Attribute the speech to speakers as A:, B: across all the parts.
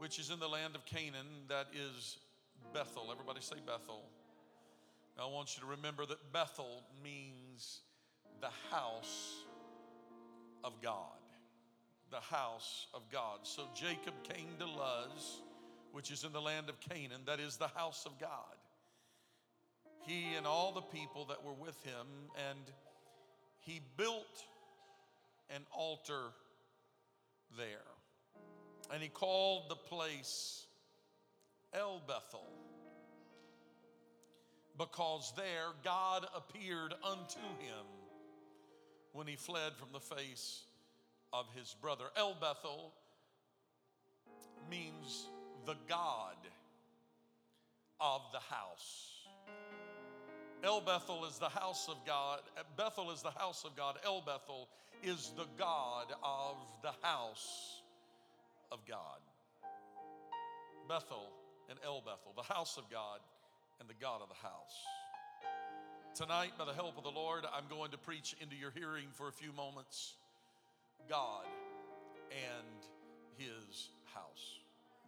A: Which is in the land of Canaan, that is Bethel. Everybody say Bethel. Now, I want you to remember that Bethel means the house of God. The house of God. So Jacob came to Luz, which is in the land of Canaan, that is the house of God. He and all the people that were with him, and he built an altar there. And he called the place El Bethel because there God appeared unto him when he fled from the face of his brother. El Bethel means the God of the house. El Bethel is the house of God. Bethel is the house of God. El Bethel is the God of the house of God. Bethel and El Bethel, the house of God and the God of the house. Tonight, by the help of the Lord, I'm going to preach into your hearing for a few moments God and His house.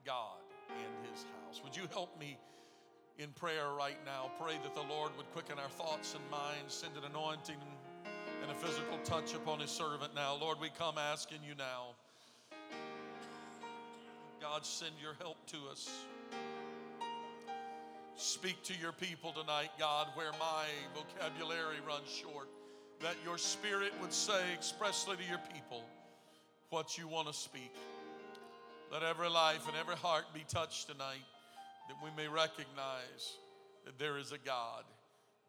A: God and His house. Would you help me in prayer right now? Pray that the Lord would quicken our thoughts and minds, send an anointing and a physical touch upon His servant now. Lord, we come asking you now. God, send your help to us. Speak to your people tonight, God, where my vocabulary runs short. That your spirit would say expressly to your people what you want to speak. Let every life and every heart be touched tonight, that we may recognize that there is a God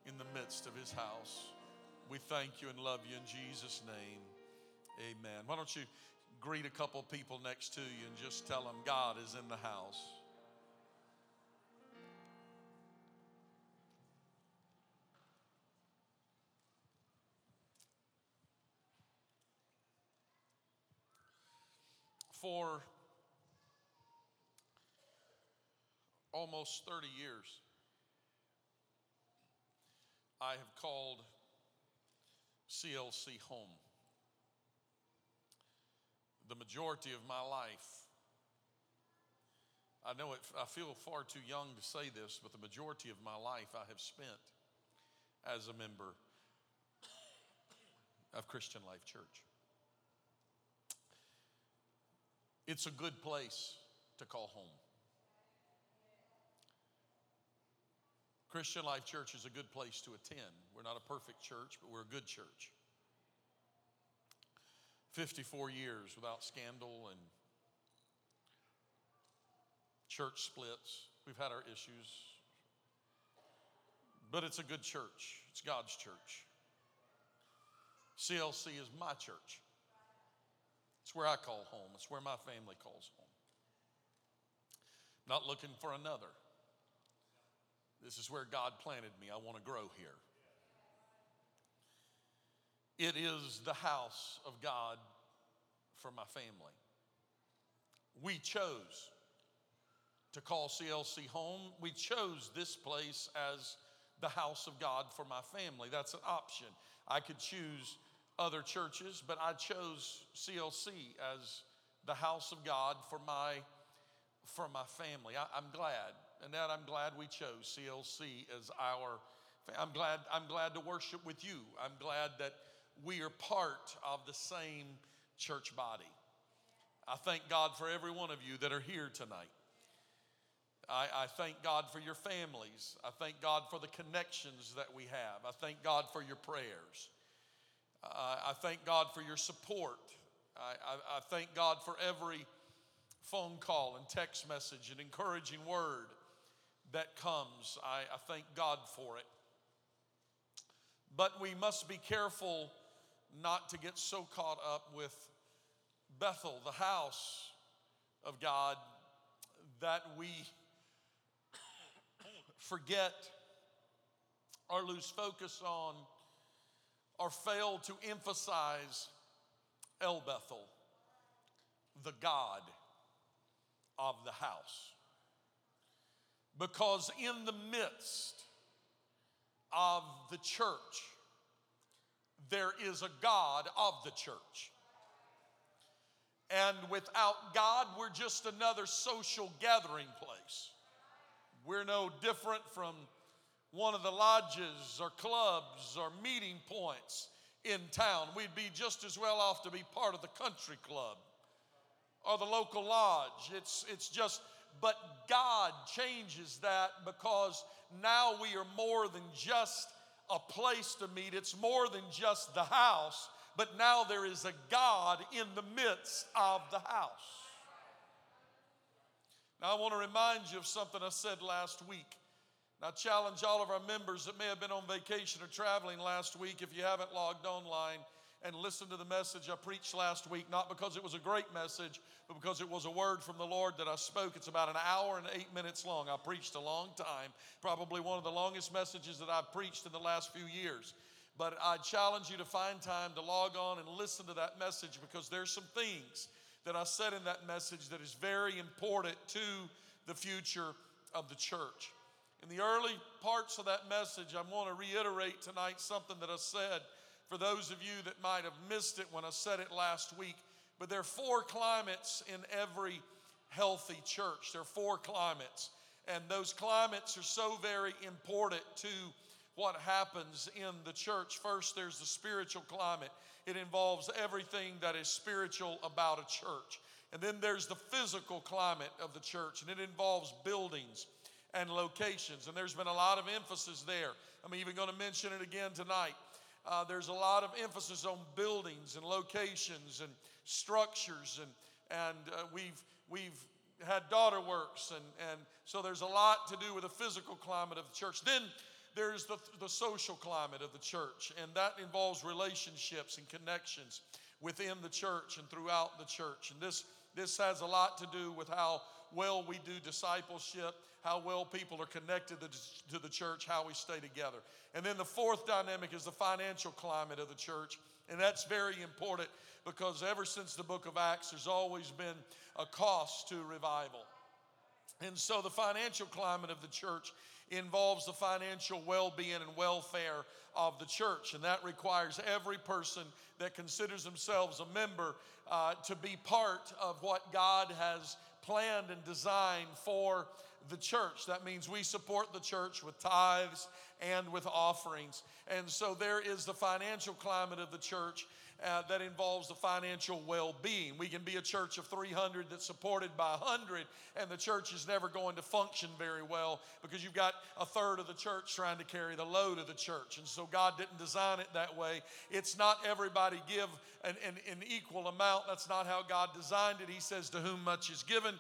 A: in the midst of his house. We thank you and love you in Jesus' name. Amen. Why don't you greet a couple people next to you and just tell them God is in the house. For almost 30 years, I have called CLC home the majority of my life. I know it, I feel far too young to say this, but the majority of my life I have spent as a member of Christian Life Church. It's a good place to call home. Christian Life Church is a good place to attend. We're not a perfect church, but we're a good church. 54 years without scandal and church splits. We've had our issues. But it's a good church, it's God's church. CLC is my church. It's where I call home, it's where my family calls home. Not looking for another. This is where God planted me. I want to grow here. It is the house of God for my family. We chose to call CLC home. We chose this place as the house of God for my family. That's an option. I could choose other churches, but I chose CLC as the house of God for my for my family. I, am glad, and that I'm glad we chose CLC as our I'm glad, I'm glad to worship with you. I'm glad that we are part of the same church body. I thank God for every one of you that are here tonight. I, I, thank God for your families. I thank God for the connections that we have. I thank God for your prayers. Uh, I thank God for your support. I, I, I thank God for every phone call and text message and encouraging word that comes. I, I thank God for it. But we must be careful not to get so caught up with Bethel, the house of God, that we forget or lose focus on or fail to emphasize El Bethel, the God of the house. Because in the midst of the church, there is a God of the church. And without God, we're just another social gathering place. We're no different from one of the lodges or clubs or meeting points in town. We'd be just as well off to be part of the country club or the local lodge. It's, it's just, but God changes that because now we are more than just a place to meet, it's more than just the house, but now there is a God in the midst of the house. Now, I want to remind you of something I said last week. I challenge all of our members that may have been on vacation or traveling last week, if you haven't logged online, and listen to the message I preached last week, not because it was a great message, but because it was a word from the Lord that I spoke. It's about an hour and eight minutes long. I preached a long time, probably one of the longest messages that I've preached in the last few years. But I challenge you to find time to log on and listen to that message because there's some things that I said in that message that is very important to the future of the church. In the early parts of that message, I want to reiterate tonight something that I said for those of you that might have missed it when I said it last week. But there are four climates in every healthy church. There are four climates. And those climates are so very important to what happens in the church. First, there's the spiritual climate, it involves everything that is spiritual about a church. And then there's the physical climate of the church, and it involves buildings and locations. And there's been a lot of emphasis there. I'm even going to mention it again tonight. Uh, there's a lot of emphasis on buildings and locations and structures, and, and uh, we've, we've had daughter works, and, and so there's a lot to do with the physical climate of the church. Then there's the, the social climate of the church, and that involves relationships and connections within the church and throughout the church. And this, this has a lot to do with how well we do discipleship, how well people are connected to the church, how we stay together. And then the fourth dynamic is the financial climate of the church. And that's very important because ever since the book of Acts, there's always been a cost to revival. And so the financial climate of the church involves the financial well being and welfare of the church. And that requires every person that considers themselves a member uh, to be part of what God has planned and designed for the church. That means we support the church with tithes and with offerings. And so there is the financial climate of the church uh, that involves the financial well being. We can be a church of 300 that's supported by 100, and the church is never going to function very well because you've got a third of the church trying to carry the load of the church. And so God didn't design it that way. It's not everybody give an, an, an equal amount. That's not how God designed it. He says, To whom much is given,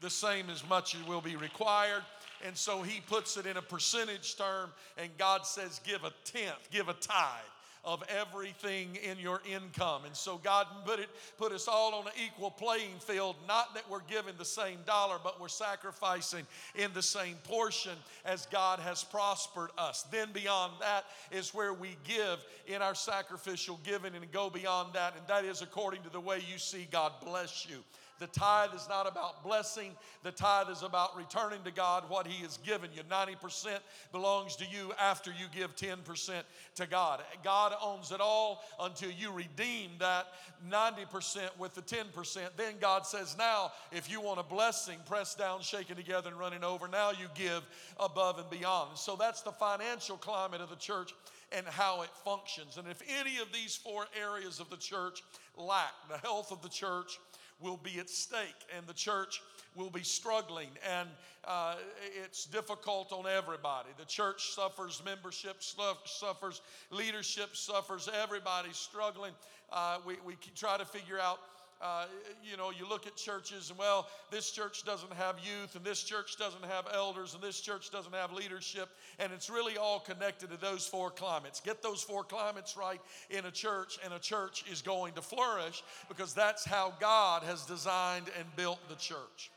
A: the same as much as will be required. And so he puts it in a percentage term, and God says, give a tenth, give a tithe of everything in your income. And so God put it put us all on an equal playing field, not that we're giving the same dollar, but we're sacrificing in the same portion as God has prospered us. Then beyond that is where we give in our sacrificial giving and go beyond that, and that is according to the way you see God bless you The tithe is not about blessing, the tithe is about returning to God what He has given you. 90% belongs to you after you give 10% to God. God owns it all until you redeem that 90% with the 10%. Then God says, Now, if you want a blessing, pressed down, shaken together, and running over, now you give above and beyond. So that's the financial climate of the church and how it functions. And if any of these four areas of the church lack, the health of the church, will be at stake and the church will be struggling and uh, it's difficult on everybody. The church suffers, membership suffers, leadership suffers, everybody's struggling. Uh, we, we try to figure out uh, you know, you look at churches and, well, this church doesn't have youth, and this church doesn't have elders, and this church doesn't have leadership, and it's really all connected to those four climates. Get those four climates right in a church, and a church is going to flourish because that's how God has designed and built the church.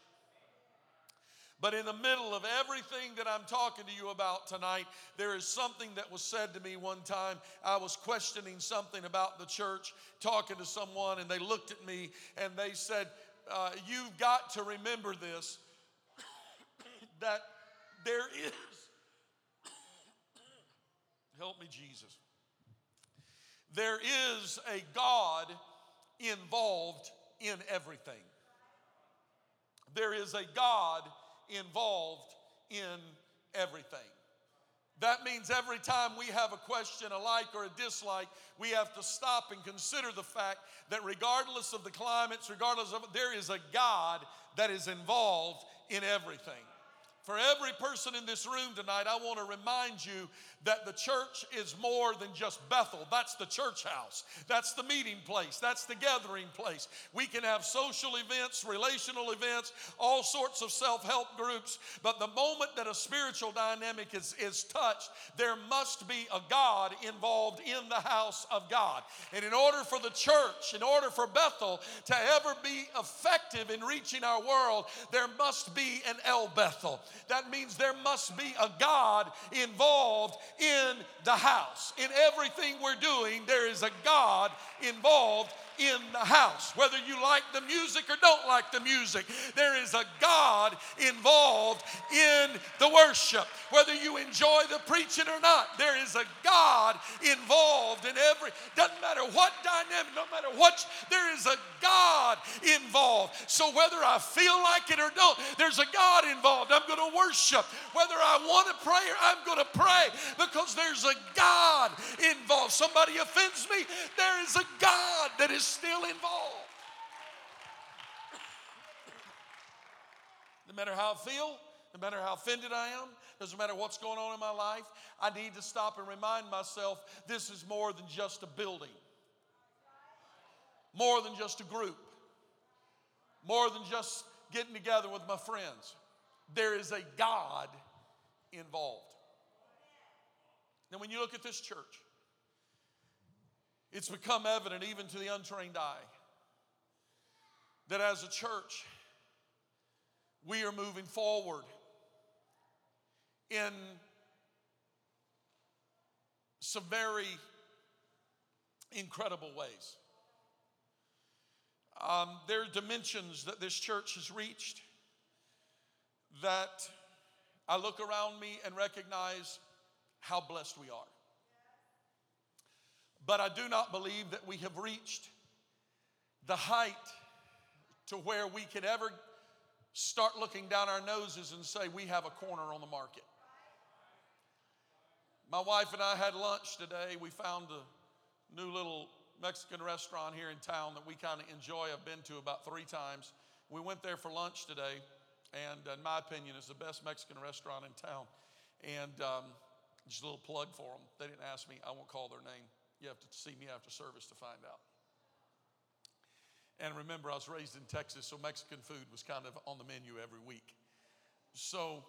A: But in the middle of everything that I'm talking to you about tonight, there is something that was said to me one time. I was questioning something about the church, talking to someone, and they looked at me and they said, uh, You've got to remember this that there is, help me, Jesus, there is a God involved in everything. There is a God involved in everything. That means every time we have a question, a like or a dislike, we have to stop and consider the fact that regardless of the climates, regardless of there is a God that is involved in everything. For every person in this room tonight, I want to remind you that the church is more than just Bethel. That's the church house, that's the meeting place, that's the gathering place. We can have social events, relational events, all sorts of self help groups, but the moment that a spiritual dynamic is, is touched, there must be a God involved in the house of God. And in order for the church, in order for Bethel to ever be effective in reaching our world, there must be an El Bethel. That means there must be a God involved in the house. In everything we're doing, there is a God involved in the house. Whether you like the music or don't like the music, there is a God involved in the worship. Whether you enjoy the preaching or not, there is a God involved in every, doesn't matter what dynamic, no matter what, there is a God involved. So whether I feel like it or don't, there's a God involved. I'm going to worship. Whether I want to pray or I'm going to pray because there's a God involved. Somebody offends me, there is a God that is still involved. No matter how I feel, no matter how offended I am, doesn't matter what's going on in my life, I need to stop and remind myself this is more than just a building, more than just a group, more than just getting together with my friends. There is a God involved. Now, when you look at this church, it's become evident even to the untrained eye that as a church, we are moving forward in some very incredible ways. Um, there are dimensions that this church has reached that I look around me and recognize how blessed we are. But I do not believe that we have reached the height to where we could ever start looking down our noses and say we have a corner on the market. My wife and I had lunch today. We found a new little Mexican restaurant here in town that we kind of enjoy. I've been to about three times. We went there for lunch today, and in my opinion, it's the best Mexican restaurant in town. And um, just a little plug for them. They didn't ask me, I won't call their name. You have to see me after service to find out. And remember, I was raised in Texas, so Mexican food was kind of on the menu every week. So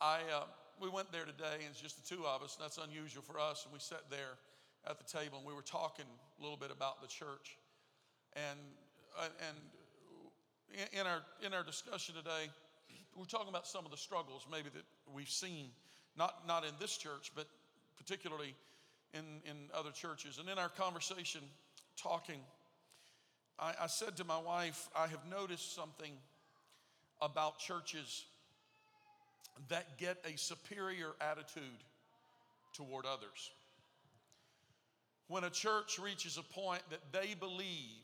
A: I, uh, we went there today, and it's just the two of us, and that's unusual for us. And we sat there at the table, and we were talking a little bit about the church. And, uh, and in our, in our discussion today, we're talking about some of the struggles maybe that we've seen, not, not in this church, but particularly in, in other churches. And in our conversation, talking, I, I said to my wife, I have noticed something about churches that get a superior attitude toward others. When a church reaches a point that they believe,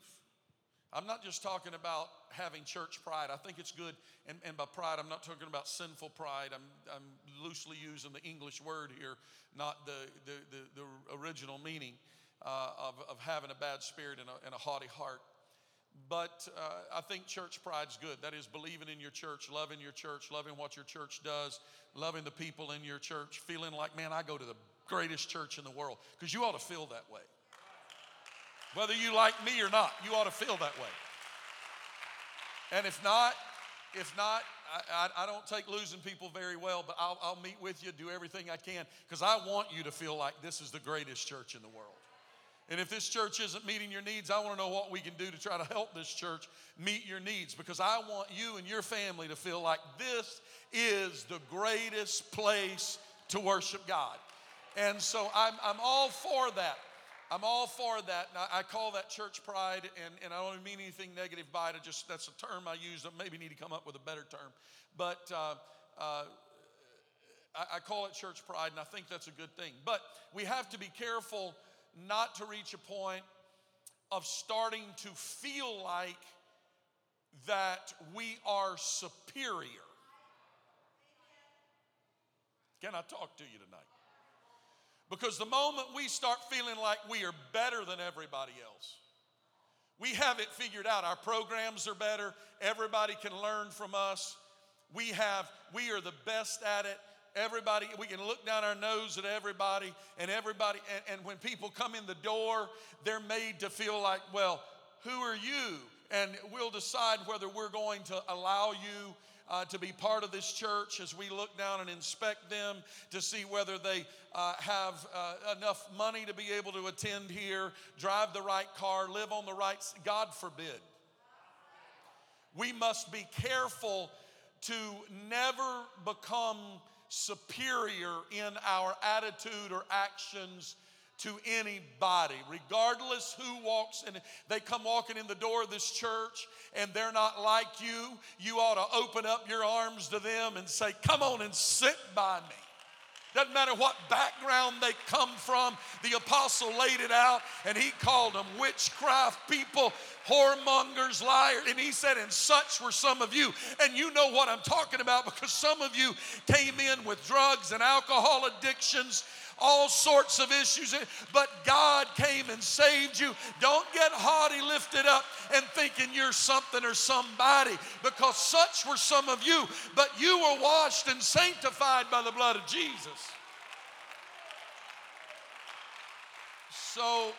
A: I'm not just talking about having church pride. I think it's good, and, and by pride, I'm not talking about sinful pride. I'm, I'm loosely using the English word here, not the, the, the, the original meaning uh, of, of having a bad spirit and a, and a haughty heart. But uh, I think church pride's good. That is believing in your church, loving your church, loving what your church does, loving the people in your church, feeling like, man, I go to the greatest church in the world. Because you ought to feel that way. Whether you like me or not, you ought to feel that way. And if not, if not, I, I, I don't take losing people very well, but I'll, I'll meet with you, do everything I can, because I want you to feel like this is the greatest church in the world. And if this church isn't meeting your needs, I want to know what we can do to try to help this church meet your needs because I want you and your family to feel like this is the greatest place to worship God. And so I'm, I'm all for that. I'm all for that. And I, I call that church pride, and, and I don't mean anything negative by it. I just that's a term I use. I maybe need to come up with a better term. But uh, uh, I, I call it church pride, and I think that's a good thing. But we have to be careful not to reach a point of starting to feel like that we are superior. Can I talk to you tonight? Because the moment we start feeling like we are better than everybody else, we have it figured out. Our programs are better. Everybody can learn from us. We have, we are the best at it. Everybody, we can look down our nose at everybody, and everybody, and, and when people come in the door, they're made to feel like, well, who are you? And we'll decide whether we're going to allow you uh, to be part of this church as we look down and inspect them to see whether they uh, have uh, enough money to be able to attend here, drive the right car, live on the right. God forbid. We must be careful to never become superior in our attitude or actions to anybody, regardless who walks in. They come walking in the door of this church and they're not like you. You ought to open up your arms to them and say, Come on and sit by me. Doesn't matter what background they come from. The apostle laid it out and he called them witchcraft people, whoremongers, liars. And he said, And such were some of you. And you know what I'm talking about because some of you came in with drugs and alcohol addictions all sorts of issues, but God came and saved you. Don't get haughty, lifted up, and thinking you're something or somebody, because such were some of you, but you were washed and sanctified by the blood of Jesus. So,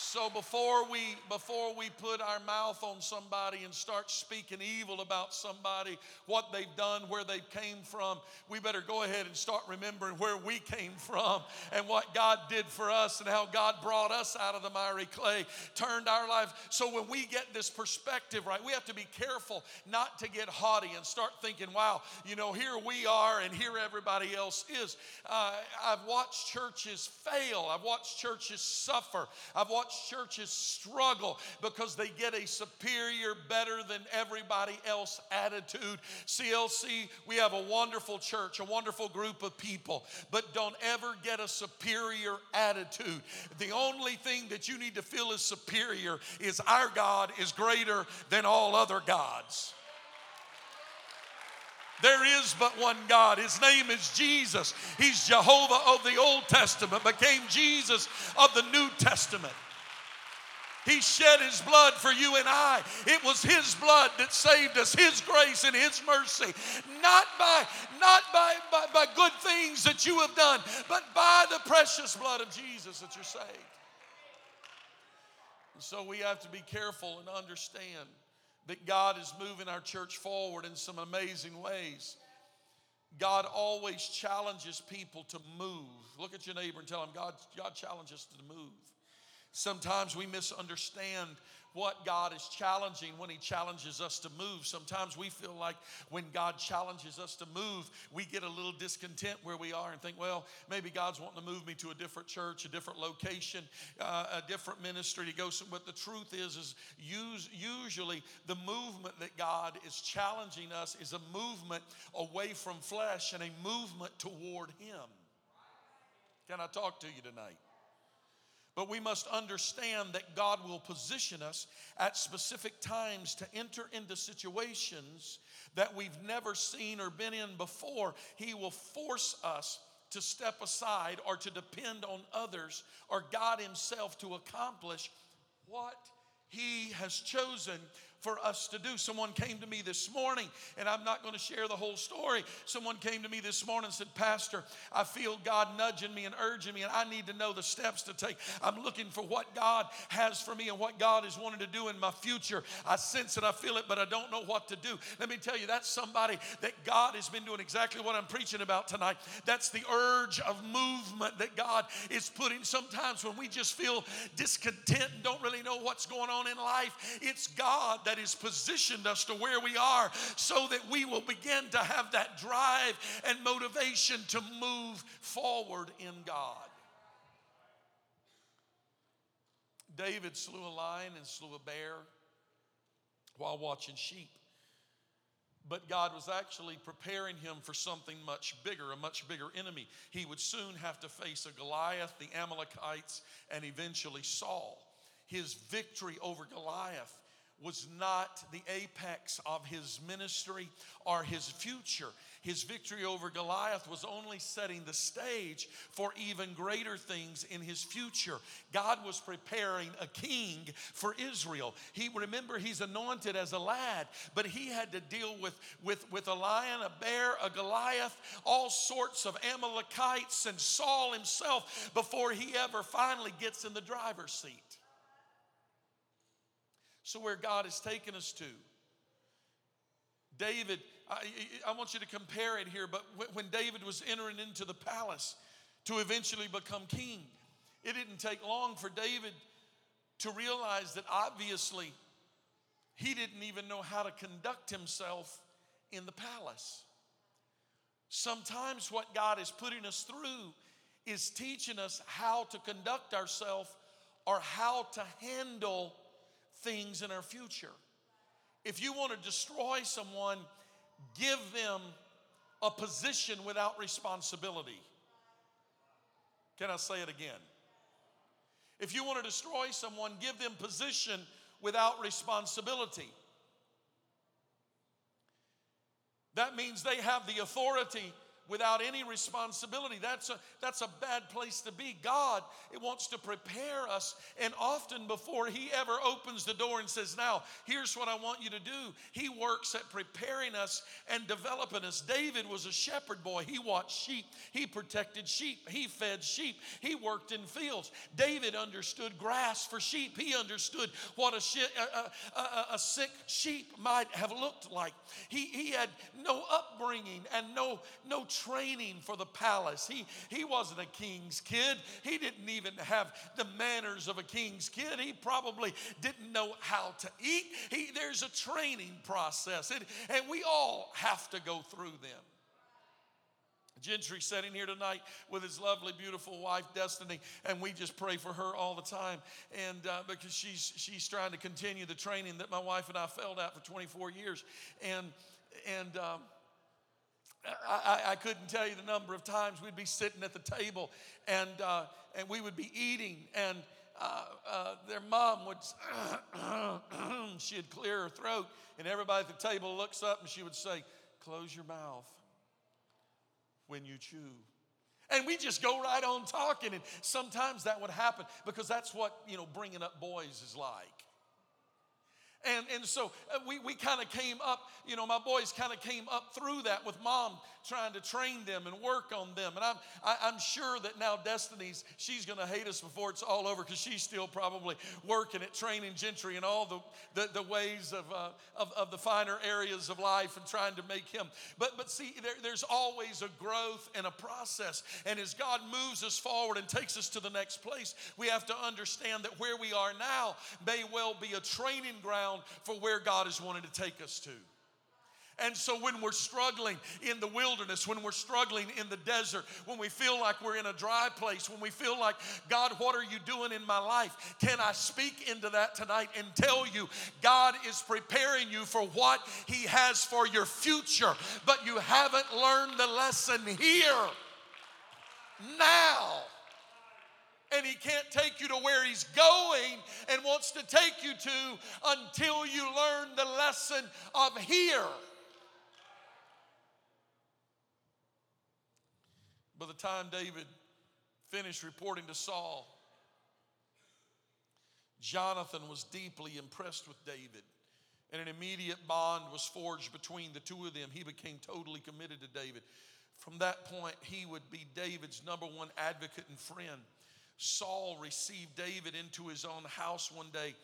A: so before we before we put our mouth on somebody and start speaking evil about somebody, what they've done, where they came from, we better go ahead and start remembering where we came from and what God did for us and how God brought us out of the miry clay, turned our life. So when we get this perspective right, we have to be careful not to get haughty and start thinking, "Wow, you know, here we are and here everybody else is." Uh, I've watched churches fail. I've watched churches suffer. I've watched watch churches struggle because they get a superior, better than everybody else attitude. CLC, we have a wonderful church, a wonderful group of people, but don't ever get a superior attitude. The only thing that you need to feel is superior is our God is greater than all other gods. There is but one God. His name is Jesus. He's Jehovah of the Old Testament, became Jesus of the New Testament. He shed his blood for you and I. It was his blood that saved us, his grace and his mercy. Not by not by, by, by good things that you have done, but by the precious blood of Jesus that you're saved. And so we have to be careful and understand that God is moving our church forward in some amazing ways. God always challenges people to move. Look at your neighbor and tell him, God, God challenges to move. Sometimes we misunderstand what God is challenging when He challenges us to move. Sometimes we feel like when God challenges us to move, we get a little discontent where we are and think, well, maybe God's wanting to move me to a different church, a different location, uh, a different ministry to go. But the truth is, is usually the movement that God is challenging us is a movement away from flesh and a movement toward Him. Can I talk to you tonight? But we must understand that God will position us at specific times to enter into situations that we've never seen or been in before. He will force us to step aside or to depend on others or God Himself to accomplish what He has chosen for us to do. Someone came to me this morning, and I'm not going to share the whole story. Someone came to me this morning and said, Pastor, I feel God nudging me and urging me, and I need to know the steps to take. I'm looking for what God has for me and what God is wanting to do in my future. I sense it, I feel it, but I don't know what to do. Let me tell you, that's somebody that God has been doing exactly what I'm preaching about tonight. That's the urge of movement that God is putting. Sometimes when we just feel discontent and don't really know what's going on in life, it's God that has positioned us to where we are so that we will begin to have that drive and motivation to move forward in God. David slew a lion and slew a bear while watching sheep. But God was actually preparing him for something much bigger, a much bigger enemy. He would soon have to face a Goliath, the Amalekites, and eventually Saul. His victory over Goliath was not the apex of his ministry or his future. His victory over Goliath was only setting the stage for even greater things in his future. God was preparing a king for Israel. He remember he's anointed as a lad, but he had to deal with, with, with a lion, a bear, a Goliath, all sorts of Amalekites, and Saul himself before he ever finally gets in the driver's seat. So, where God has taken us to, David, I, I, want you to compare it here, but when David was entering into the palace to eventually become king, it didn't take long for David to realize that obviously he didn't even know how to conduct himself in the palace. Sometimes what God is putting us through is teaching us how to conduct ourselves or how to handle things in our future. If you want to destroy someone, give them a position without responsibility. Can I say it again? If you want to destroy someone, give them position without responsibility. That means they have the authority without any responsibility. That's a, that's a bad place to be. God it wants to prepare us, and often before He ever opens the door and says, Now, here's what I want you to do, He works at preparing us and developing us. David was a shepherd boy. He watched sheep, he protected sheep, he fed sheep, he worked in fields. David understood grass for sheep, he understood what a, a, a, a sick sheep might have looked like. He, he had no upbringing and no, no training for the palace. He, he wasn't a king's kid. He didn't even have the manners of a king's kid. He probably didn't know how to eat. He, there's a training process, and, and we all have to go through them. Gentry sitting here tonight with his lovely, beautiful wife, Destiny, and we just pray for her all the time. And uh, because she's she's trying to continue the training that my wife and I failed at for 24 years, and and um, I, I, couldn't tell you the number of times we'd be sitting at the table and, uh, and we would be eating and uh, uh, their mom would, she'd clear her throat and everybody at the table looks up and she would say, close your mouth when you chew. And we just go right on talking and sometimes that would happen because that's what, you know, bringing up boys is like. And, and so uh, we, we kind of came up, you know, my boys kind of came up through that with mom trying to train them and work on them. And I'm, I, am i am sure that now Destiny's, she's going to hate us before it's all over because she's still probably working at training Gentry and all the, the, the ways of, uh, of, of, the finer areas of life and trying to make him. But, but see, there, there's always a growth and a process. And as God moves us forward and takes us to the next place, we have to understand that where we are now may well be a training ground for where God is wanting to take us to. And so when we're struggling in the wilderness, when we're struggling in the desert, when we feel like we're in a dry place, when we feel like, God, what are you doing in my life? Can I speak into that tonight and tell you God is preparing you for what He has for your future, but you haven't learned the lesson here. Now and he can't take you to where he's going and wants to take you to until you learn the lesson of here. By the time David finished reporting to Saul, Jonathan was deeply impressed with David, and an immediate bond was forged between the two of them. He became totally committed to David. From that point, he would be David's number one advocate and friend. Saul received David into his own house one day,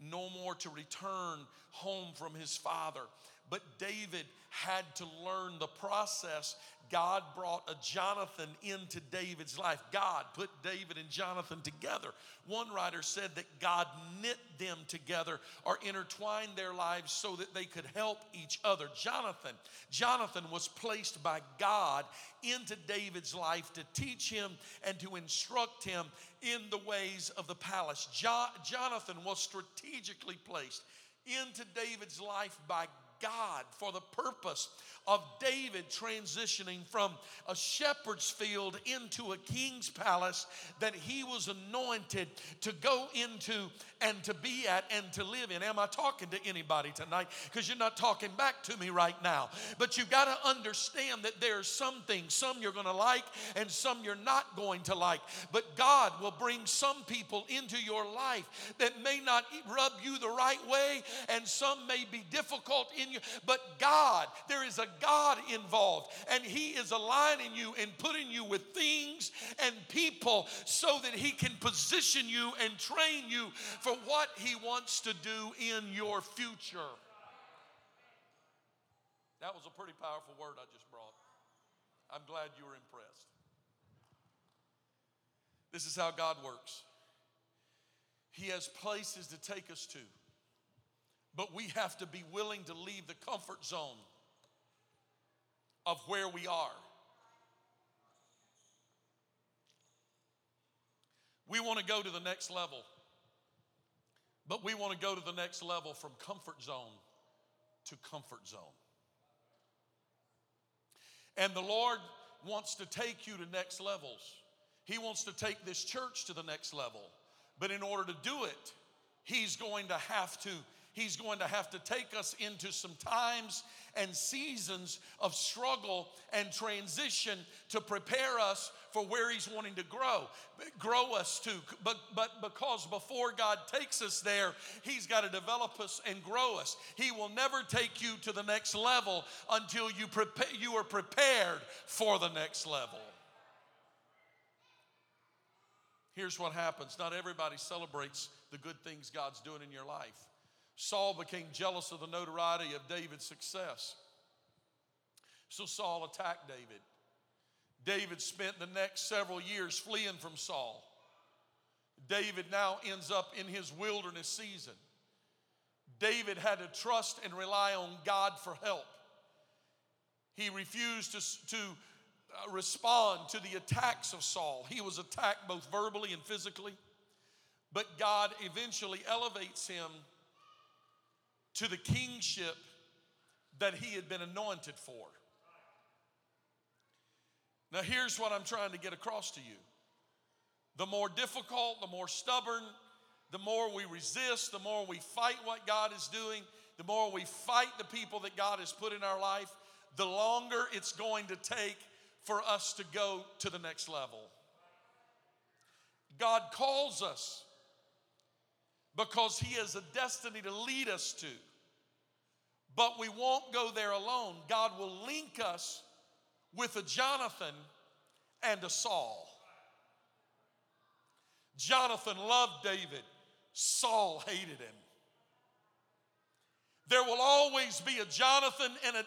A: no more to return home from his father. But David had to learn the process God brought a Jonathan into David's life. God put David and Jonathan together. One writer said that God knit them together or intertwined their lives so that they could help each other. Jonathan, Jonathan was placed by God into David's life to teach him and to instruct him in the ways of the palace. Jo- Jonathan was strategically placed into David's life by God for the purpose of David transitioning from a shepherd's field into a king's palace that he was anointed to go into and to be at and to live in. Am I talking to anybody tonight? Because you're not talking back to me right now. But you've got to understand that there are some things, some you're going to like and some you're not going to like. But God will bring some people into your life that may not rub you the right way and some may be difficult in you. But God, there is a God involved, and He is aligning you and putting you with things and people so that He can position you and train you for what He wants to do in your future. That was a pretty powerful word I just brought. I'm glad you were impressed. This is how God works. He has places to take us to, but we have to be willing to leave the comfort zone of where we are. We want to go to the next level, but we want to go to the next level from comfort zone to comfort zone. And the Lord wants to take you to next levels. He wants to take this church to the next level. But in order to do it, He's going to have to He's going to have to take us into some times and seasons of struggle and transition to prepare us for where He's wanting to grow, grow us to. But, but because before God takes us there, He's got to develop us and grow us. He will never take you to the next level until you, prepare, you are prepared for the next level. Here's what happens not everybody celebrates the good things God's doing in your life. Saul became jealous of the notoriety of David's success. So Saul attacked David. David spent the next several years fleeing from Saul. David now ends up in his wilderness season. David had to trust and rely on God for help. He refused to, to uh, respond to the attacks of Saul. He was attacked both verbally and physically, but God eventually elevates him to the kingship that he had been anointed for. Now, here's what I'm trying to get across to you the more difficult, the more stubborn, the more we resist, the more we fight what God is doing, the more we fight the people that God has put in our life, the longer it's going to take for us to go to the next level. God calls us because He has a destiny to lead us to. But we won't go there alone. God will link us with a Jonathan and a Saul. Jonathan loved David, Saul hated him. There will always be a Jonathan and a,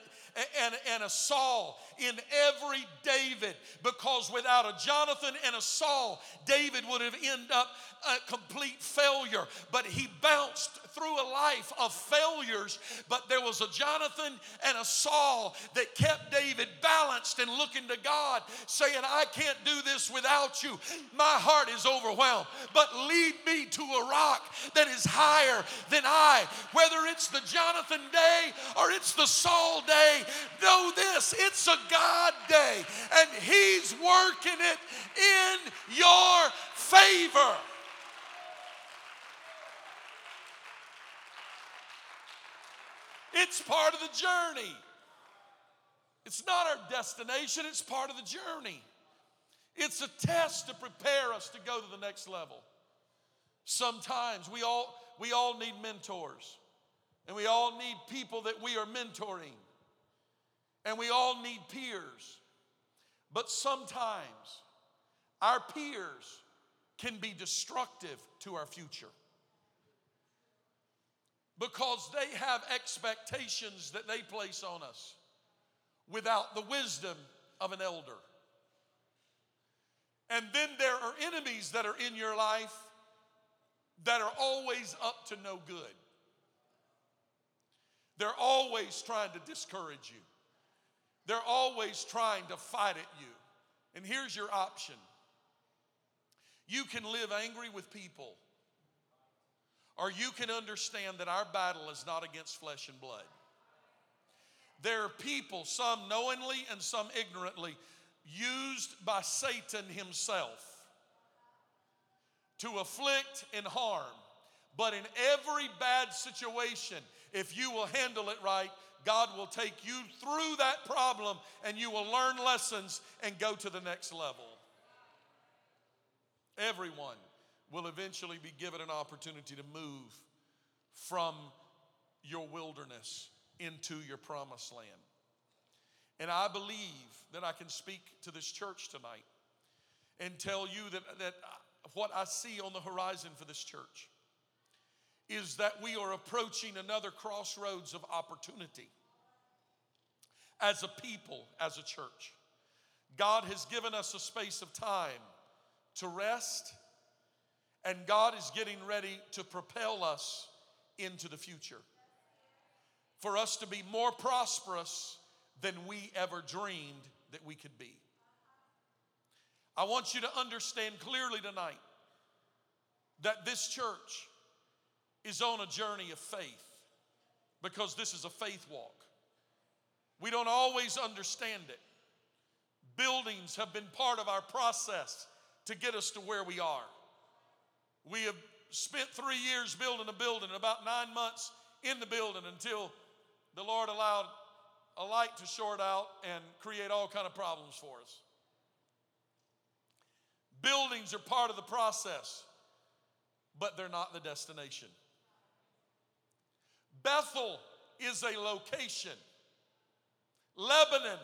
A: and, and a Saul in every David because without a Jonathan and a Saul, David would have ended up a complete failure. But he bounced through a life of failures, but there was a Jonathan and a Saul that kept David balanced and looking to God, saying, I can't do this without you. My heart is overwhelmed, but lead me to a rock that is higher than I. Whether it's the Jonathan day or it's the Saul day, know this it's a God day, and He's working it in your favor. It's part of the journey. It's not our destination, it's part of the journey. It's a test to prepare us to go to the next level. Sometimes we all we all need mentors. And we all need people that we are mentoring. And we all need peers. But sometimes our peers can be destructive to our future because they have expectations that they place on us without the wisdom of an elder. And then there are enemies that are in your life that are always up to no good. They're always trying to discourage you, they're always trying to fight at you. And here's your option you can live angry with people or you can understand that our battle is not against flesh and blood. There are people, some knowingly and some ignorantly, used by Satan himself to afflict and harm. But in every bad situation, if you will handle it right, God will take you through that problem and you will learn lessons and go to the next level. Everyone will eventually be given an opportunity to move from your wilderness into your promised land. And I believe that I can speak to this church tonight and tell you that, that what I see on the horizon for this church is that we are approaching another crossroads of opportunity as a people, as a church. God has given us a space of time to rest and God is getting ready to propel us into the future. For us to be more prosperous than we ever dreamed that we could be. I want you to understand clearly tonight that this church is on a journey of faith because this is a faith walk. We don't always understand it. Buildings have been part of our process to get us to where we are. We have spent three years building a building, and about nine months in the building until the Lord allowed a light to short out and create all kind of problems for us. Buildings are part of the process, but they're not the destination. Bethel is a location. Lebanon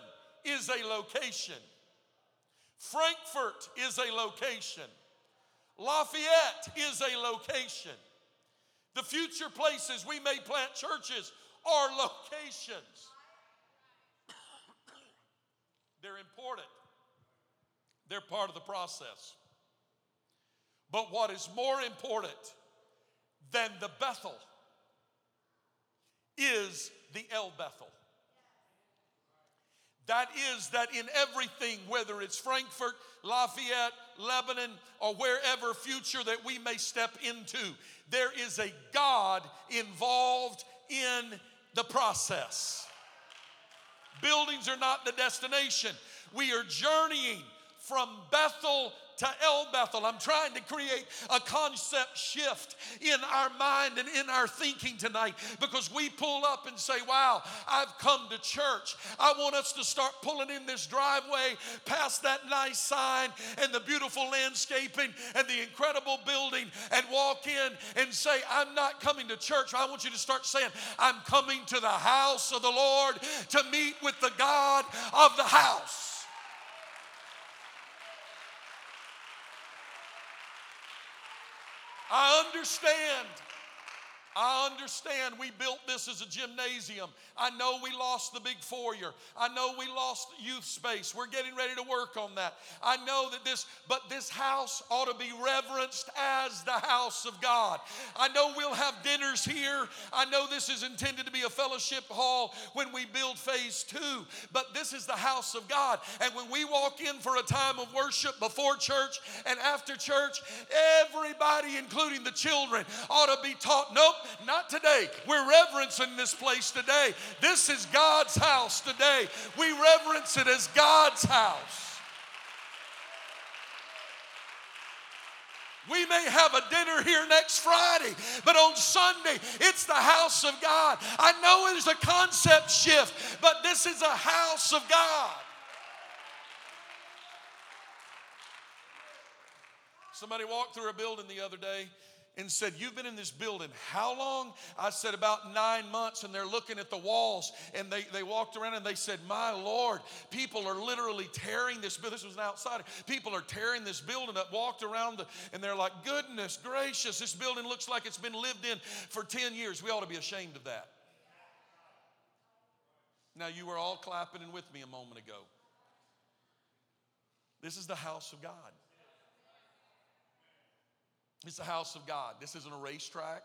A: is a location. Frankfort is a location. Lafayette is a location. The future places we may plant churches are locations. They're important, they're part of the process. But what is more important than the Bethel is the El Bethel. That is, that in everything, whether it's Frankfort, Lafayette, Lebanon, or wherever future that we may step into, there is a God involved in the process. Buildings are not the destination. We are journeying from Bethel to El Bethel. I'm trying to create a concept shift in our mind and in our thinking tonight because we pull up and say, Wow, I've come to church. I want us to start pulling in this driveway past that nice sign and the beautiful landscaping and the incredible building and walk in and say, I'm not coming to church. I want you to start saying, I'm coming to the house of the Lord to meet with the God of the house. I understand I understand we built this as a gymnasium. I know we lost the big foyer. I know we lost youth space. We're getting ready to work on that. I know that this, but this house ought to be reverenced as the house of God. I know we'll have dinners here. I know this is intended to be a fellowship hall when we build phase two, but this is the house of God. And when we walk in for a time of worship before church and after church, everybody, including the children, ought to be taught nope, not today. We're reverencing this place today. This is God's house today. We reverence it as God's house. We may have a dinner here next Friday, but on Sunday, it's the house of God. I know there's a concept shift, but this is a house of God. Somebody walked through a building the other day and said, You've been in this building how long? I said, About nine months. And they're looking at the walls and they, they walked around and they said, My Lord, people are literally tearing this building. This was an outsider. People are tearing this building up, walked around the, and they're like, Goodness gracious, this building looks like it's been lived in for 10 years. We ought to be ashamed of that. Now, you were all clapping and with me a moment ago. This is the house of God. It's the house of God. This isn't a racetrack.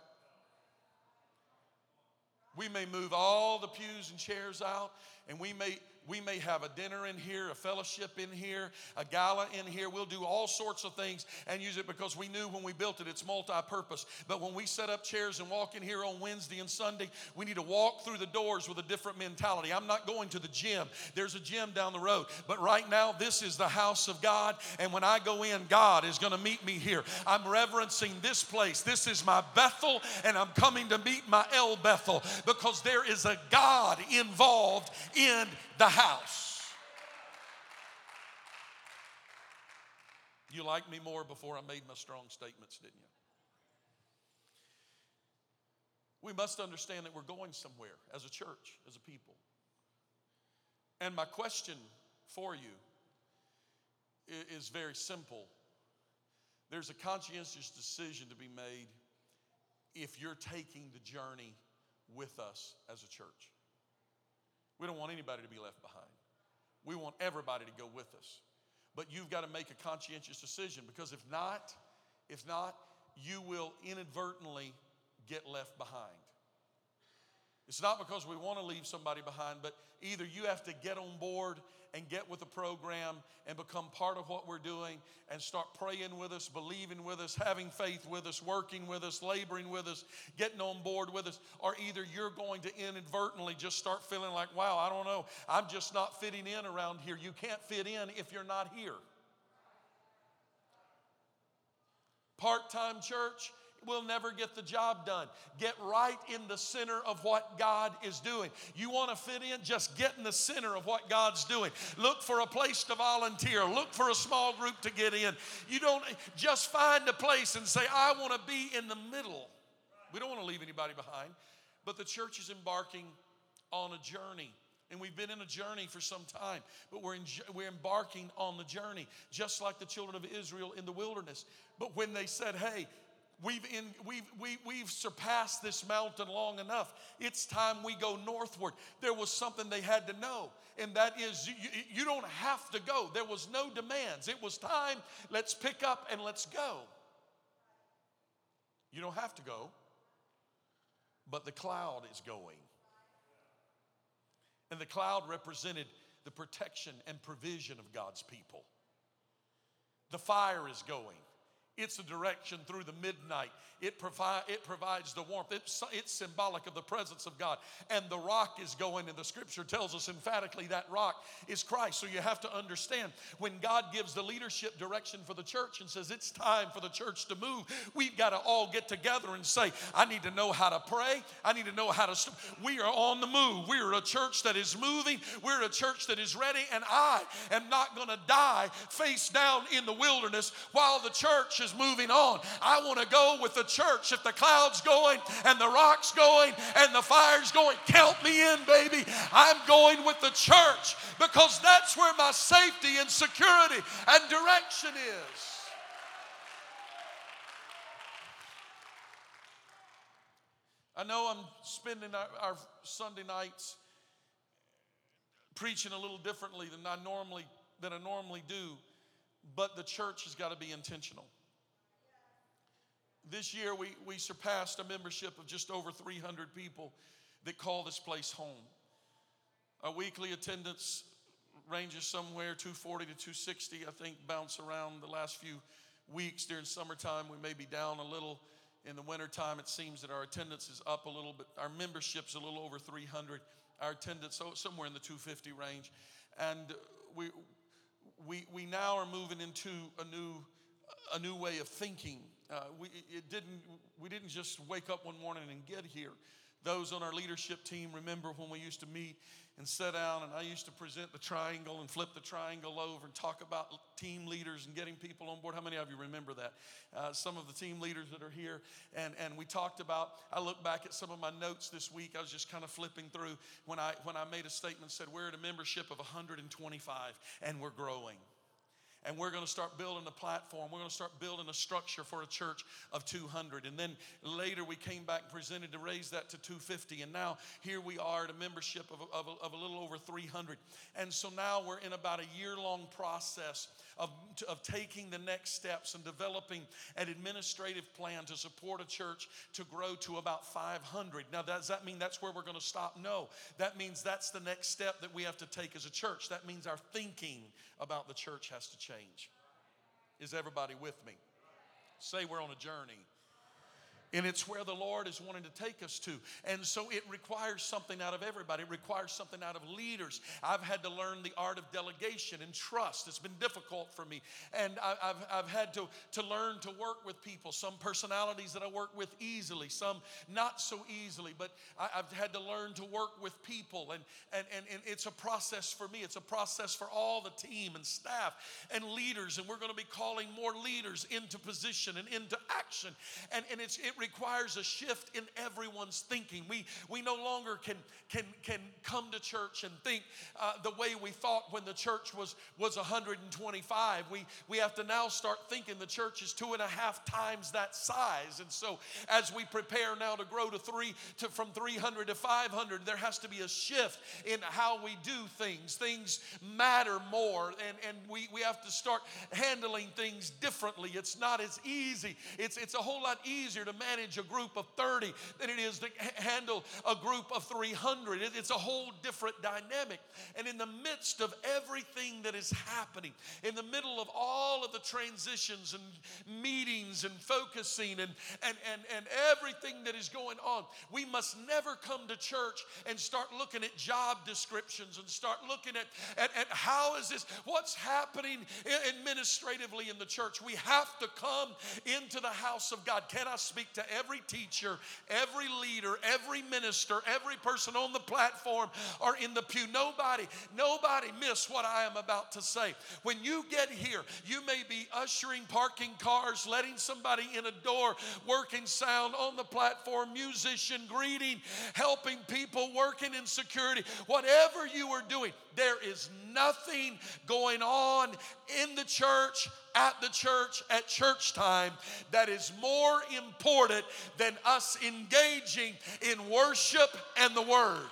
A: We may move all the pews and chairs out, and we may we may have a dinner in here, a fellowship in here, a gala in here. We'll do all sorts of things and use it because we knew when we built it, it's multi purpose. But when we set up chairs and walk in here on Wednesday and Sunday, we need to walk through the doors with a different mentality. I'm not going to the gym, there's a gym down the road. But right now, this is the house of God. And when I go in, God is going to meet me here. I'm reverencing this place. This is my Bethel, and I'm coming to meet my El Bethel because there is a God involved in the house. You liked me more before I made my strong statements, didn't you? We must understand that we're going somewhere as a church, as a people. And my question for you is very simple. There's a conscientious decision to be made if you're taking the journey with us as a church. We don't want anybody to be left behind. We want everybody to go with us. But you've got to make a conscientious decision because if not, if not, you will inadvertently get left behind. It's not because we want to leave somebody behind, but either you have to get on board and get with the program and become part of what we're doing and start praying with us, believing with us, having faith with us, working with us, laboring with us, getting on board with us, or either you're going to inadvertently just start feeling like, wow, I don't know, I'm just not fitting in around here. You can't fit in if you're not here. Part time church, we'll never get the job done. Get right in the center of what God is doing. You want to fit in? Just get in the center of what God's doing. Look for a place to volunteer. Look for a small group to get in. You don't just find a place and say, I want to be in the middle. We don't want to leave anybody behind. But the church is embarking on a journey. And we've been in a journey for some time, but we're, in, we're embarking on the journey, just like the children of Israel in the wilderness. But when they said, Hey, We've, in, we've, we, we've surpassed this mountain long enough. It's time we go northward. There was something they had to know, and that is you, you don't have to go. There was no demands. It was time, let's pick up and let's go. You don't have to go, but the cloud is going. And the cloud represented the protection and provision of God's people. The fire is going It's a direction through the midnight. It, provi- it provides the warmth. It's, it's symbolic of the presence of God. And the rock is going, and the scripture tells us emphatically that rock is Christ. So you have to understand when God gives the leadership direction for the church and says it's time for the church to move, we've got to all get together and say, I need to know how to pray. I need to know how to. St- we are on the move. We are a church that is moving. We're a church that is ready. And I am not going to die face down in the wilderness while the church is moving on. I want to go with the church. If the cloud's going and the rock's going and the fire's going, count me in, baby. I'm going with the church because that's where my safety and security and direction is. I know I'm spending our, our, Sunday nights preaching a little differently than I normally than I normally do, but the church has got to be intentional. This year, we, we surpassed a membership of just over 300 people that call this place home. Our weekly attendance ranges somewhere 240 to 260, I think, bounce around the last few weeks. During summertime, we may be down a little. In the wintertime, it seems that our attendance is up a little bit. Our membership's a little over 300. Our attendance, so somewhere in the 250 range. And we, we, we now are moving into a new, a new way of thinking uh, we, it didn't, we didn't just wake up one morning and get here. Those on our leadership team remember when we used to meet and sit down, and I used to present the triangle and flip the triangle over and talk about team leaders and getting people on board. How many of you remember that? Uh, some of the team leaders that are here, and, and we talked about. I look back at some of my notes this week. I was just kind of flipping through when I when I made a statement said we're at a membership of 125 and we're growing and we're going to start building a platform. We're going to start building a structure for a church of 200. And then later we came back and presented to raise that to 250. And now here we are at a membership of, of, of a little over 300. And so now we're in about a year long process of, of taking the next steps and developing an administrative plan to support a church to grow to about 500. Now, does that mean that's where we're going to stop? No. That means that's the next step that we have to take as a church. That means our thinking about the church has to change. Is everybody with me? Say we're on a journey. And it's where the Lord is wanting to take us to. And so it requires something out of everybody. It requires something out of leaders. I've had to learn the art of delegation and trust. It's been difficult for me. And I, have I've had to, to learn to work with people. Some personalities that I work with easily, some not so easily. But I, have had to learn to work with people. And, and, and, and it's a process for me, it's a process for all the team and staff and leaders. And we're going to be calling more leaders into position and into action. And, and it's, it requires a shift in everyone's thinking. We, we no longer can, can, can come to church and think uh, the way we thought when the church was, was 125. We, we have to now start thinking the church is two and a half times that size. And so as we prepare now to grow to three, to from 300 to 500, there has to be a shift in how we do things. Things matter more, and, and we, we have to start handling things differently. It's not as easy. It's, it's a whole lot easier to manage manage a group of 30 than it is to handle a group of 300. It's a whole different dynamic. And in the midst of everything that is happening, in the middle of all of the transitions and meetings and focusing and, and, and, and everything that is going on, we must never come to church and start looking at job descriptions and start looking at, at, at how is this, what's happening administratively in the church. We have to come into the house of God. Can I speak to every teacher, every leader, every minister, every person on the platform or in the pew. Nobody, nobody miss what I am about to say. When you get here, you may be ushering parking cars, letting somebody in a door, working sound on the platform, musician, greeting, helping people, working in security. Whatever you are doing, there is nothing going on in the church at the church at church time that is more important than us engaging in worship and the word.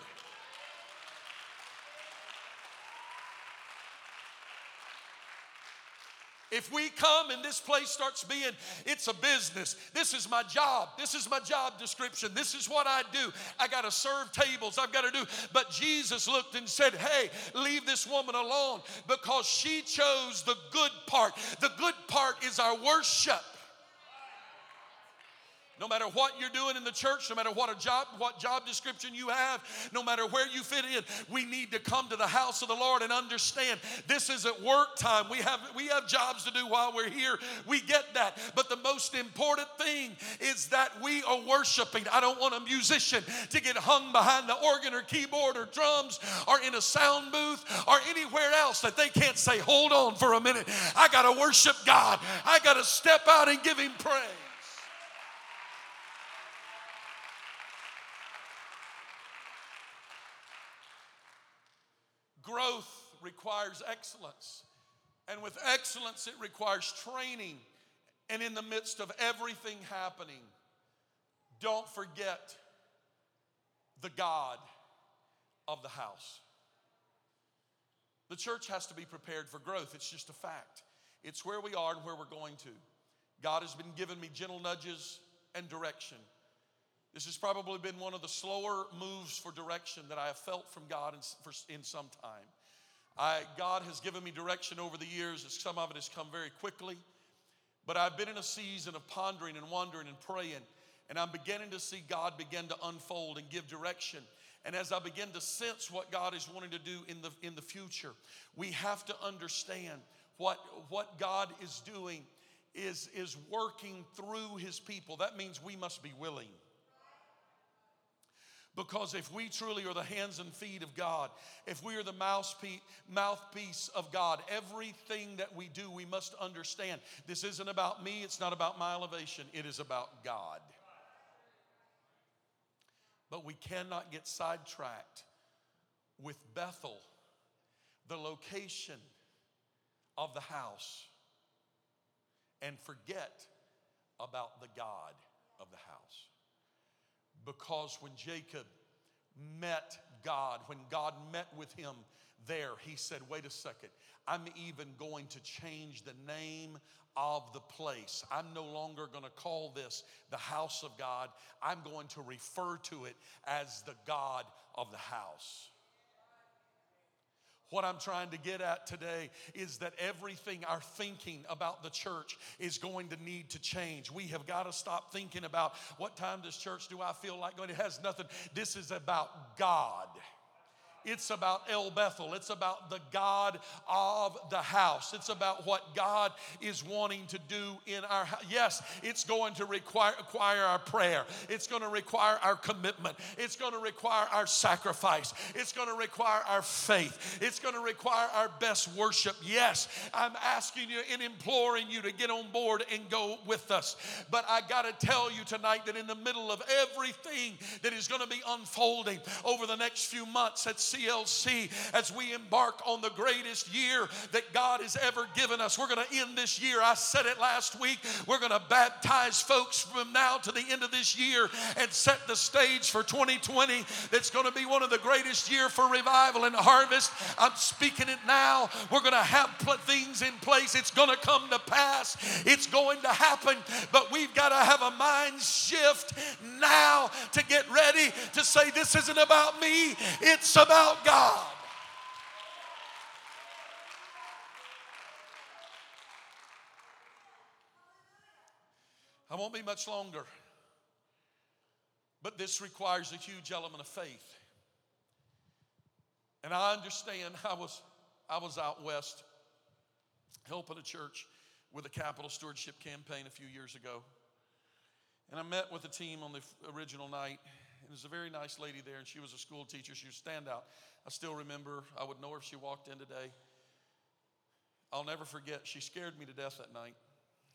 A: If we come and this place starts being, it's a business. This is my job. This is my job description. This is what I do. I got to serve tables. I've got to do. But Jesus looked and said, Hey, leave this woman alone because she chose the good part. The good part is our worship. No matter what you're doing in the church, no matter what a job, what job description you have, no matter where you fit in, we need to come to the house of the Lord and understand this isn't work time. We have we have jobs to do while we're here. We get that. But the most important thing is that we are worshiping. I don't want a musician to get hung behind the organ or keyboard or drums or in a sound booth or anywhere else that they can't say, hold on for a minute. I gotta worship God. I gotta step out and give him praise. Growth requires excellence. And with excellence, it requires training. And in the midst of everything happening, don't forget the God of the house. The church has to be prepared for growth. It's just a fact. It's where we are and where we're going to. God has been giving me gentle nudges and direction. This has probably been one of the slower moves for direction that I have felt from God in, for, in some time. I, God has given me direction over the years. Some of it has come very quickly. But I've been in a season of pondering and wondering and praying. And I'm beginning to see God begin to unfold and give direction. And as I begin to sense what God is wanting to do in the, in the future, we have to understand what, what God is doing is, is working through his people. That means we must be willing. Because if we truly are the hands and feet of God, if we are the mouthpiece of God, everything that we do, we must understand this isn't about me, it's not about my elevation, it is about God. But we cannot get sidetracked with Bethel, the location of the house, and forget about the God of the house. Because when Jacob met God, when God met with him there, he said, Wait a second, I'm even going to change the name of the place. I'm no longer going to call this the house of God, I'm going to refer to it as the God of the house. What I'm trying to get at today is that everything our thinking about the church is going to need to change. We have got to stop thinking about what time does church do I feel like going. It has nothing. This is about God. It's about El Bethel. It's about the God of the house. It's about what God is wanting to do in our house. Yes, it's going to require, require our prayer. It's going to require our commitment. It's going to require our sacrifice. It's going to require our faith. It's going to require our best worship. Yes, I'm asking you and imploring you to get on board and go with us. But I got to tell you tonight that in the middle of everything that is going to be unfolding over the next few months at CLC as we embark on the greatest year that God has ever given us. We're going to end this year. I said it last week. We're going to baptize folks from now to the end of this year and set the stage for 2020. That's going to be one of the greatest year for revival and harvest. I'm speaking it now. We're going to have things in place. It's going to come to pass. It's going to happen. But we've got to have a mind shift now to get ready to say this isn't about me. It's about about God. I won't be much longer, but this requires a huge element of faith. And I understand I was, I was out west helping a church with a capital stewardship campaign a few years ago. And I met with the team on the original night, and there's a very nice lady there, and she was a school teacher. She was standout. I still remember, I would know her if she walked in today. I'll never forget, she scared me to death that night.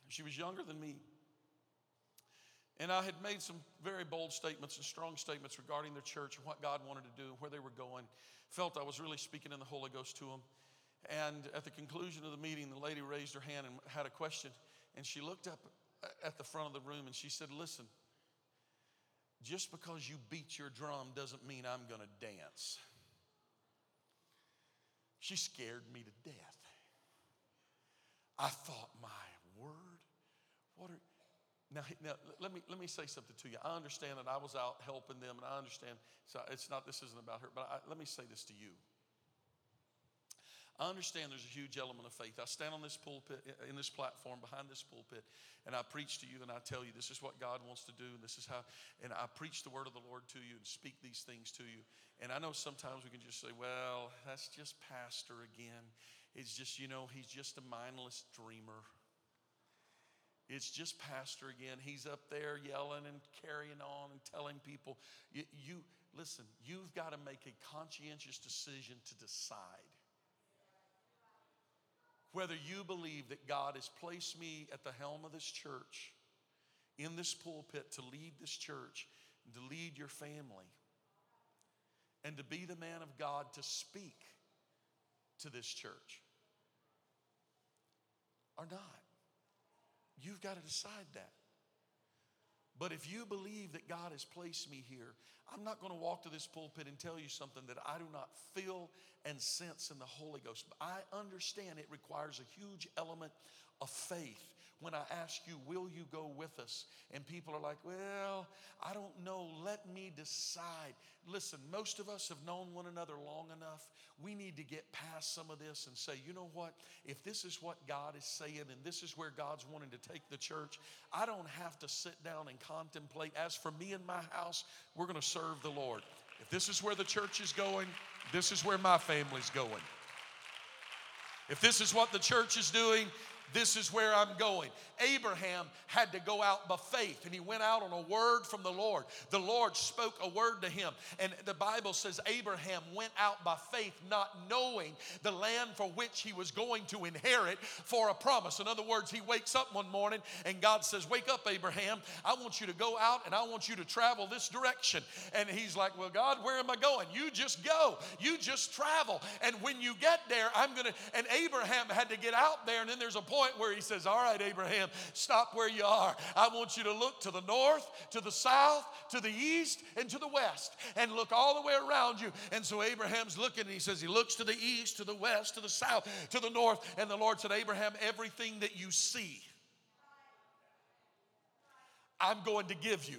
A: She was younger than me. And I had made some very bold statements and strong statements regarding their church and what God wanted to do and where they were going. Felt I was really speaking in the Holy Ghost to them. And at the conclusion of the meeting, the lady raised her hand and had a question. And she looked up at the front of the room and she said, Listen, just because you beat your drum doesn't mean I'm going to dance. She scared me to death. I thought, my word, what are now, now let me let me say something to you. I understand that I was out helping them, and I understand. So it's not this isn't about her, but I, let me say this to you. I understand there's a huge element of faith. I stand on this pulpit, in this platform, behind this pulpit, and I preach to you and I tell you this is what God wants to do, and this is how, and I preach the word of the Lord to you and speak these things to you. And I know sometimes we can just say, well, that's just pastor again. It's just, you know, he's just a mindless dreamer. It's just pastor again. He's up there yelling and carrying on and telling people. You, you listen, you've got to make a conscientious decision to decide whether you believe that God has placed me at the helm of this church, in this pulpit, to lead this church, to lead your family, and to be the man of God to speak to this church, or not. You've got to decide that. But if you believe that God has placed me here, I'm not going to walk to this pulpit and tell you something that I do not feel and sense in the Holy Ghost. I understand it requires a huge element of faith when I ask you, Will you go with us? And people are like, Well, I don't know. Let me decide. Listen, most of us have known one another long enough. We need to get past some of this and say, You know what? If this is what God is saying and this is where God's wanting to take the church, I don't have to sit down and contemplate. As for me and my house, we're going to serve the Lord. If this is where the church is going, this is where my family's going. If this is what the church is doing, this is where I'm going. Abraham had to go out by faith, and he went out on a word from the Lord. The Lord spoke a word to him, and the Bible says Abraham went out by faith, not knowing the land for which he was going to inherit for a promise. In other words, he wakes up one morning, and God says, Wake up, Abraham. I want you to go out, and I want you to travel this direction. And he's like, Well, God, where am I going? You just go, you just travel. And when you get there, I'm going to, and Abraham had to get out there, and then there's a point point where he says, All right, Abraham, stop where you are. I want you to look to the north, to the south, to the east, and to the west, and look all the way around you. And so Abraham's looking, and he says, He looks to the east, to the west, to the south, to the north. And the Lord said, Abraham, everything that you see, I'm going to give you.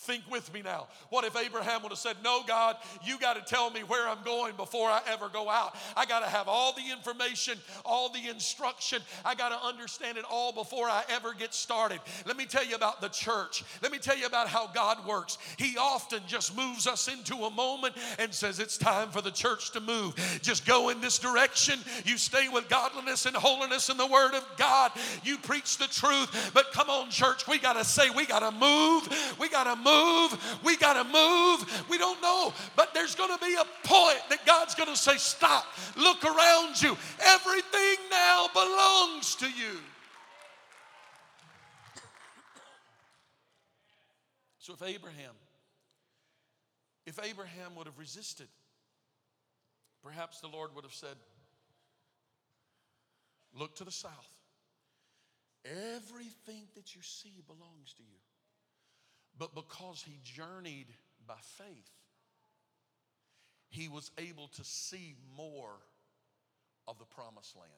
A: Think with me now. What if Abraham would have said, No, God, you got to tell me where I'm going before I ever go out? I got to have all the information, all the instruction. I got to understand it all before I ever get started. Let me tell you about the church. Let me tell you about how God works. He often just moves us into a moment and says, It's time for the church to move. Just go in this direction. You stay with godliness and holiness and the Word of God. You preach the truth. But come on, church, we got to say, We got to move. We got to move. We got to move. We don't know. But there's going to be a point that God's going to say, Stop, look around you. Everything now belongs to you. So if Abraham, if Abraham would have resisted, perhaps the Lord would have said, Look to the south. Everything that you see belongs to you. But because he journeyed by faith, he was able to see more of the promised land.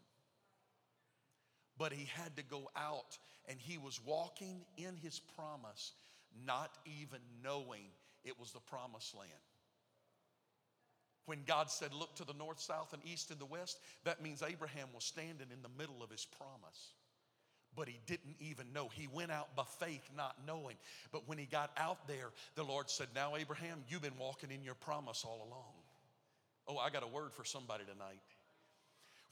A: But he had to go out and he was walking in his promise, not even knowing it was the promised land. When God said, Look to the north, south, and east and the west, that means Abraham was standing in the middle of his promise but he didn't even know. He went out by faith, not knowing. But when he got out there, the Lord said, Now, Abraham, you've been walking in your promise all along. Oh, I got a word for somebody tonight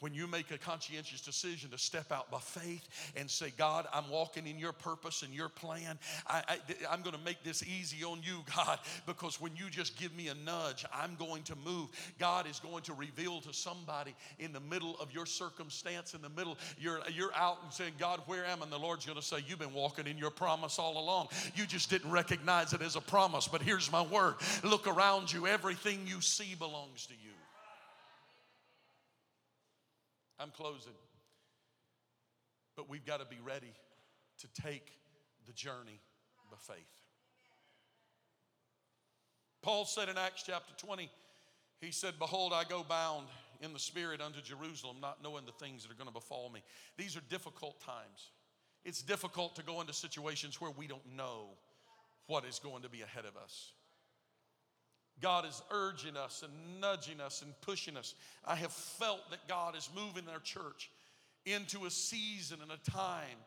A: when you make a conscientious decision to step out by faith and say, God, I'm walking in your purpose and your plan, I, am going to make this easy on you, God, because when you just give me a nudge, I'm going to move. God is going to reveal to somebody in the middle of your circumstance, in the middle, you're, you're out and saying, God, where am I? And the Lord's going to say, You've been walking in your promise all along. You just didn't recognize it as a promise, but here's my word look around you, everything you see belongs to you. I'm closing. But we've got to be ready to take the journey by faith. Paul said in Acts chapter 20, he said, Behold, I go bound in the Spirit unto Jerusalem, not knowing the things that are going to befall me. These are difficult times. It's difficult to go into situations where we don't know what is going to be ahead of us. God is urging us and nudging us and pushing us. I have felt that God is moving our church into a season and a time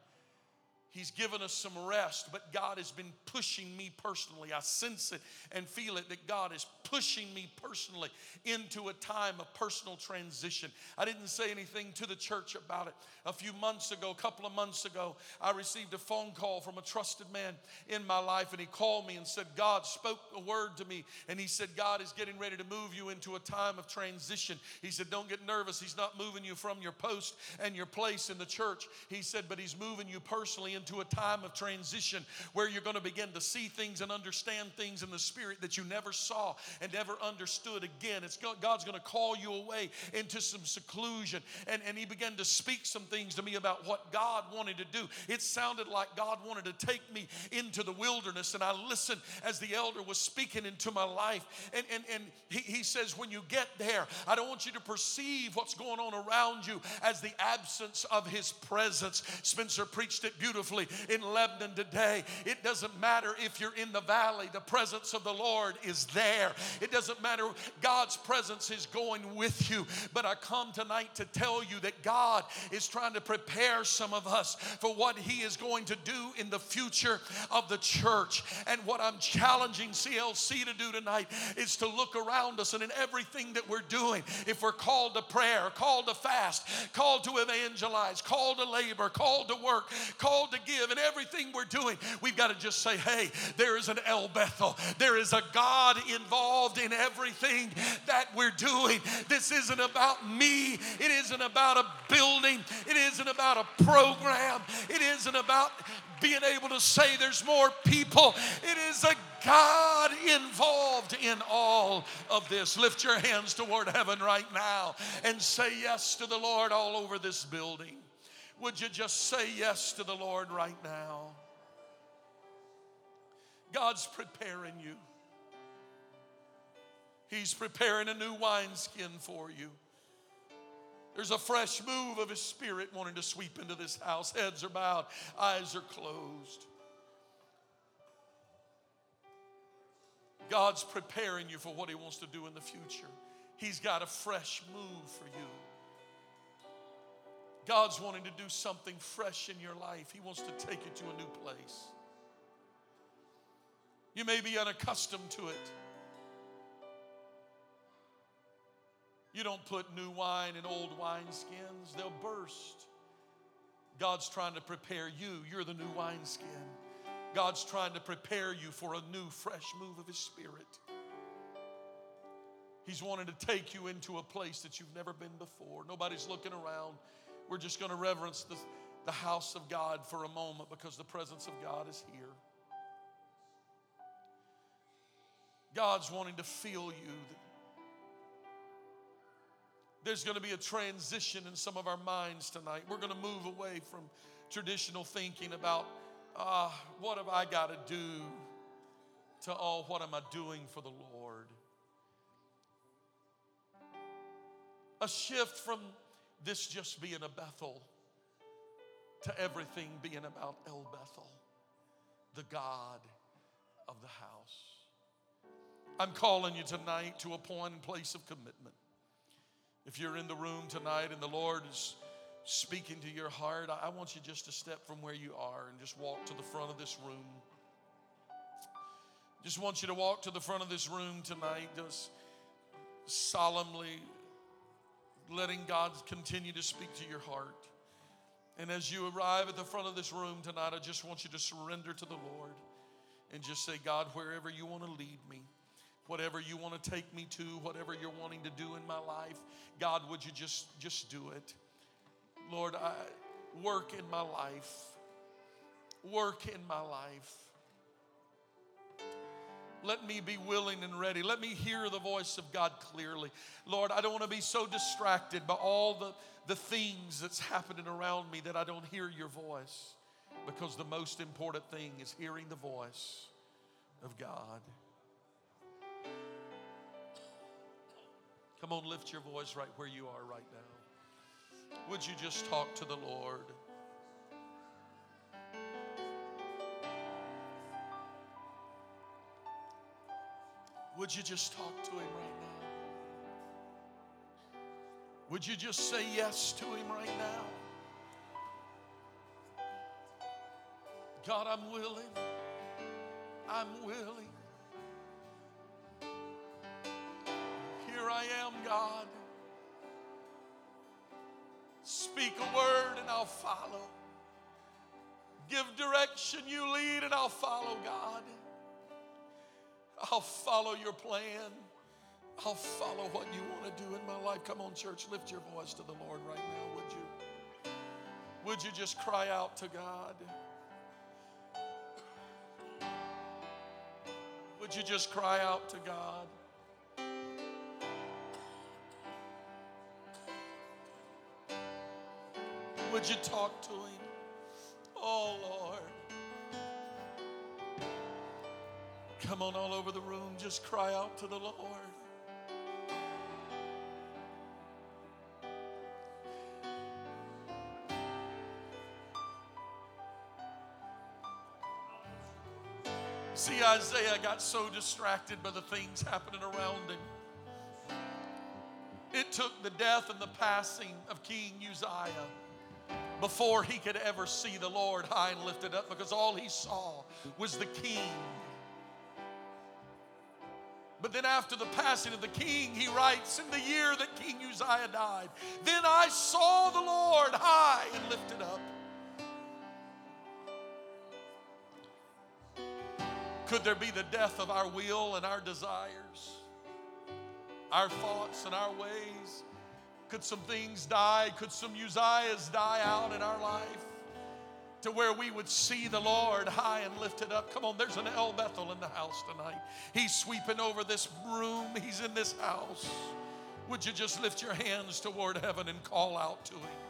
A: He's given us some rest, but God has been pushing me personally. I sense it and feel it that God is pushing me personally into a time of personal transition. I didn't say anything to the church about it. A few months ago, a couple of months ago, I received a phone call from a trusted man in my life, and he called me and said, God spoke a word to me, and he said, God is getting ready to move you into a time of transition. He said, Don't get nervous. He's not moving you from your post and your place in the church. He said, But he's moving you personally into a time of transition where you're going to begin to see things and understand things in the spirit that you never saw and never understood again. It's God's going to call you away into some seclusion. And, and he began to speak some things to me about what God wanted to do. It sounded like God wanted to take me into the wilderness. And I listened as the elder was speaking into my life. And, and, and he, he says, when you get there, I don't want you to perceive what's going on around you as the absence of his presence. Spencer preached it beautifully in Lebanon today. It doesn't matter if you're in the valley, the presence of the Lord is there. It doesn't matter, God's presence is going with you. But I come tonight to tell you that God is trying to prepare some of us for what He is going to do in the future of the church. And what I'm challenging CLC to do tonight is to look around us and in everything that we're doing, if we're called to prayer, called to fast, called to evangelize, called to labor, called to work, called to give, and everything we're doing, we've got to just say, hey, there is an El Bethel. There is a God involved in everything that we're doing. This isn't about me. It isn't about a building. It isn't about a program. It isn't about being able to say there's more people. It is a God involved in all of this. Lift your hands toward heaven right now and say yes to the Lord all over this building. Would you just say yes to the Lord right now? God's preparing you. He's preparing a new wineskin for you. There's a fresh move of His Spirit wanting to sweep into this house. Heads are bowed, eyes are closed. God's preparing you for what He wants to do in the future. He's got a fresh move for you. God's wanting to do something fresh in your life. He wants to take you to a new place. You may be unaccustomed to it. You don't put new wine in old wineskins, they'll burst. God's trying to prepare you. You're the new wineskin. God's trying to prepare you for a new, fresh move of His Spirit. He's wanting to take you into a place that you've never been before. Nobody's looking around. We're just going to reverence the, the house of God for a moment because the presence of God is here. God's wanting to feel you. There's going to be a transition in some of our minds tonight. We're going to move away from traditional thinking about uh, what have I got to do to, oh, what am I doing for the Lord? A shift from this just being a Bethel to everything being about El Bethel, the God of the house. I'm calling you tonight to a point and place of commitment. If you're in the room tonight and the Lord is speaking to your heart, I want you just to step from where you are and just walk to the front of this room. Just want you to walk to the front of this room tonight, just solemnly letting God continue to speak to your heart. And as you arrive at the front of this room tonight, I just want you to surrender to the Lord and just say, God, wherever you want to lead me, whatever you want to take me to, whatever you're wanting to do in my life, God, would you just just do it? Lord, I work in my life. Work in my life. Let me be willing and ready. Let me hear the voice of God clearly. Lord, I don't want to be so distracted by all the, the things that's happening around me that I don't hear your voice. Because the most important thing is hearing the voice of God. Come on, lift your voice right where you are right now. Would you just talk to the Lord? Would you just talk to him right now? Would you just say yes to him right now? God, I'm willing. I'm willing. Here I am, God. Speak a word and I'll follow. Give direction, you lead, and I'll follow, God. I'll follow your plan. I'll follow what you want to do in my life. Come on, church, lift your voice to the Lord right now, would you? Would you just cry out to God? Would you just cry out to God? Would you talk to Him? Oh, Lord. Come on, all over the room, just cry out to the Lord. See, Isaiah got so distracted by the things happening around him. It took the death and the passing of King Uzziah before he could ever see the Lord high and lifted up because all he saw was the king. But then, after the passing of the king, he writes, In the year that King Uzziah died, then I saw the Lord high and lifted up. Could there be the death of our will and our desires, our thoughts and our ways? Could some things die? Could some Uzziahs die out in our life to where we would see the Lord high and lifted up? Come on, there's an El Bethel in the house tonight. He's sweeping over this room, He's in this house. Would you just lift your hands toward heaven and call out to Him?